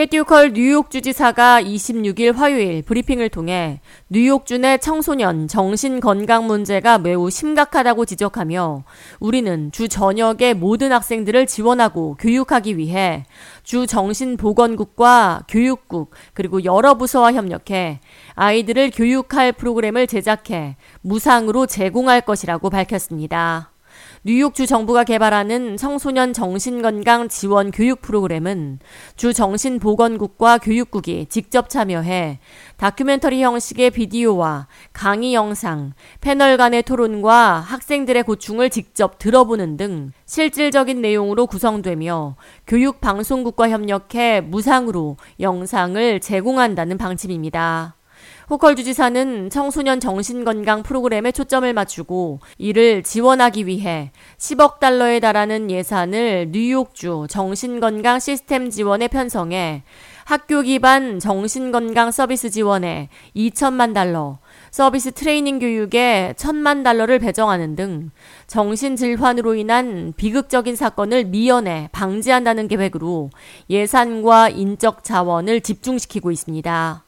캐티우컬 뉴욕 주지사가 26일 화요일 브리핑을 통해 뉴욕주 내 청소년 정신 건강 문제가 매우 심각하다고 지적하며 우리는 주 전역의 모든 학생들을 지원하고 교육하기 위해 주 정신보건국과 교육국 그리고 여러 부서와 협력해 아이들을 교육할 프로그램을 제작해 무상으로 제공할 것이라고 밝혔습니다. 뉴욕주 정부가 개발하는 청소년 정신건강 지원 교육 프로그램은 주 정신보건국과 교육국이 직접 참여해 다큐멘터리 형식의 비디오와 강의 영상, 패널 간의 토론과 학생들의 고충을 직접 들어보는 등 실질적인 내용으로 구성되며 교육 방송국과 협력해 무상으로 영상을 제공한다는 방침입니다. 호컬 주지사는 청소년 정신건강 프로그램에 초점을 맞추고 이를 지원하기 위해 10억 달러에 달하는 예산을 뉴욕주 정신건강 시스템 지원에 편성해 학교 기반 정신건강 서비스 지원에 2천만 달러, 서비스 트레이닝 교육에 1천만 달러를 배정하는 등 정신질환으로 인한 비극적인 사건을 미연에 방지한다는 계획으로 예산과 인적 자원을 집중시키고 있습니다.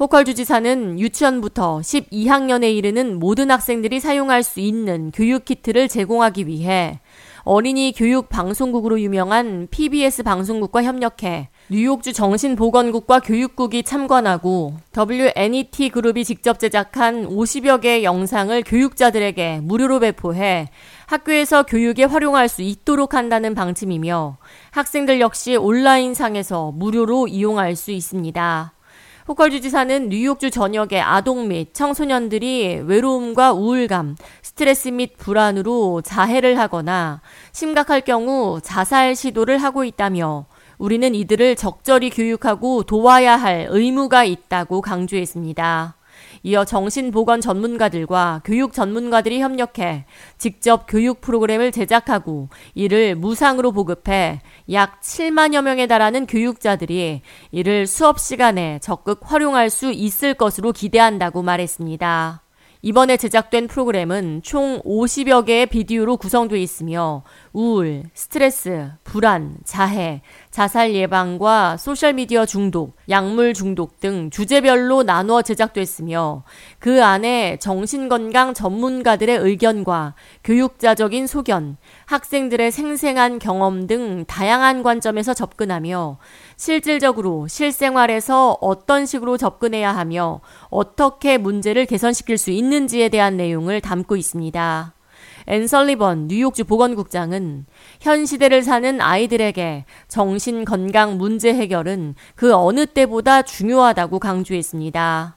호컬 주지사는 유치원부터 12학년에 이르는 모든 학생들이 사용할 수 있는 교육 키트를 제공하기 위해 어린이 교육 방송국으로 유명한 PBS 방송국과 협력해 뉴욕주 정신보건국과 교육국이 참관하고 WNET 그룹이 직접 제작한 50여 개의 영상을 교육자들에게 무료로 배포해 학교에서 교육에 활용할 수 있도록 한다는 방침이며 학생들 역시 온라인상에서 무료로 이용할 수 있습니다. 호컬 주지사는 뉴욕주 전역의 아동 및 청소년들이 외로움과 우울감, 스트레스 및 불안으로 자해를 하거나 심각할 경우 자살 시도를 하고 있다며 우리는 이들을 적절히 교육하고 도와야 할 의무가 있다고 강조했습니다. 이어 정신보건 전문가들과 교육 전문가들이 협력해 직접 교육 프로그램을 제작하고 이를 무상으로 보급해 약 7만여 명에 달하는 교육자들이 이를 수업 시간에 적극 활용할 수 있을 것으로 기대한다고 말했습니다. 이번에 제작된 프로그램은 총 50여 개의 비디오로 구성되어 있으며 우울, 스트레스, 불안, 자해, 자살 예방과 소셜미디어 중독, 약물 중독 등 주제별로 나누어 제작됐으며 그 안에 정신건강 전문가들의 의견과 교육자적인 소견, 학생들의 생생한 경험 등 다양한 관점에서 접근하며 실질적으로 실생활에서 어떤 식으로 접근해야 하며 어떻게 문제를 개선시킬 수 있는지에 대한 내용을 담고 있습니다. 앤설리번 뉴욕주 보건국장은 현 시대를 사는 아이들에게 정신 건강 문제 해결은 그 어느 때보다 중요하다고 강조했습니다.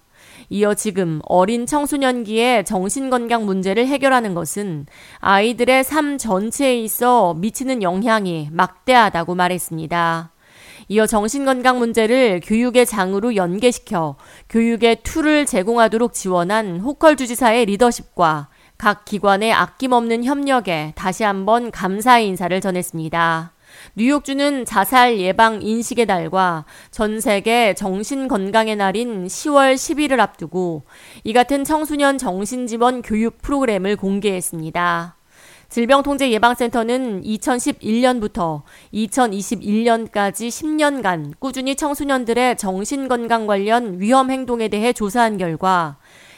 이어 지금 어린 청소년기에 정신건강 문제를 해결하는 것은 아이들의 삶 전체에 있어 미치는 영향이 막대하다고 말했습니다. 이어 정신건강 문제를 교육의 장으로 연계시켜 교육의 툴을 제공하도록 지원한 호컬 주지사의 리더십과 각 기관의 아낌없는 협력에 다시 한번 감사의 인사를 전했습니다. 뉴욕주는 자살 예방 인식의 달과 전 세계 정신 건강의 날인 10월 10일을 앞두고 이 같은 청소년 정신지원 교육 프로그램을 공개했습니다. 질병통제예방센터는 2011년부터 2021년까지 10년간 꾸준히 청소년들의 정신건강 관련 위험 행동에 대해 조사한 결과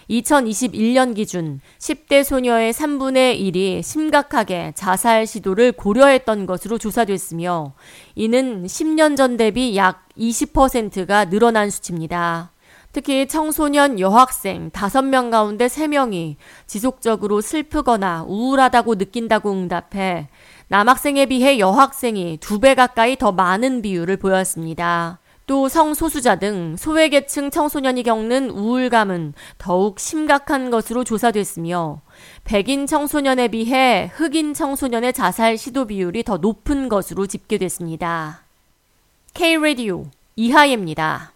2021년 기준 10대 소녀의 3분의 1이 심각하게 자살 시도를 고려했던 것으로 조사됐으며 이는 10년 전 대비 약 20%가 늘어난 수치입니다. 특히 청소년 여학생 5명 가운데 3명이 지속적으로 슬프거나 우울하다고 느낀다고 응답해 남학생에 비해 여학생이 2배 가까이 더 많은 비율을 보였습니다. 또 성소수자 등 소외계층 청소년이 겪는 우울감은 더욱 심각한 것으로 조사됐으며 백인 청소년에 비해 흑인 청소년의 자살 시도 비율이 더 높은 것으로 집계됐습니다. K-Radio 이하예입니다.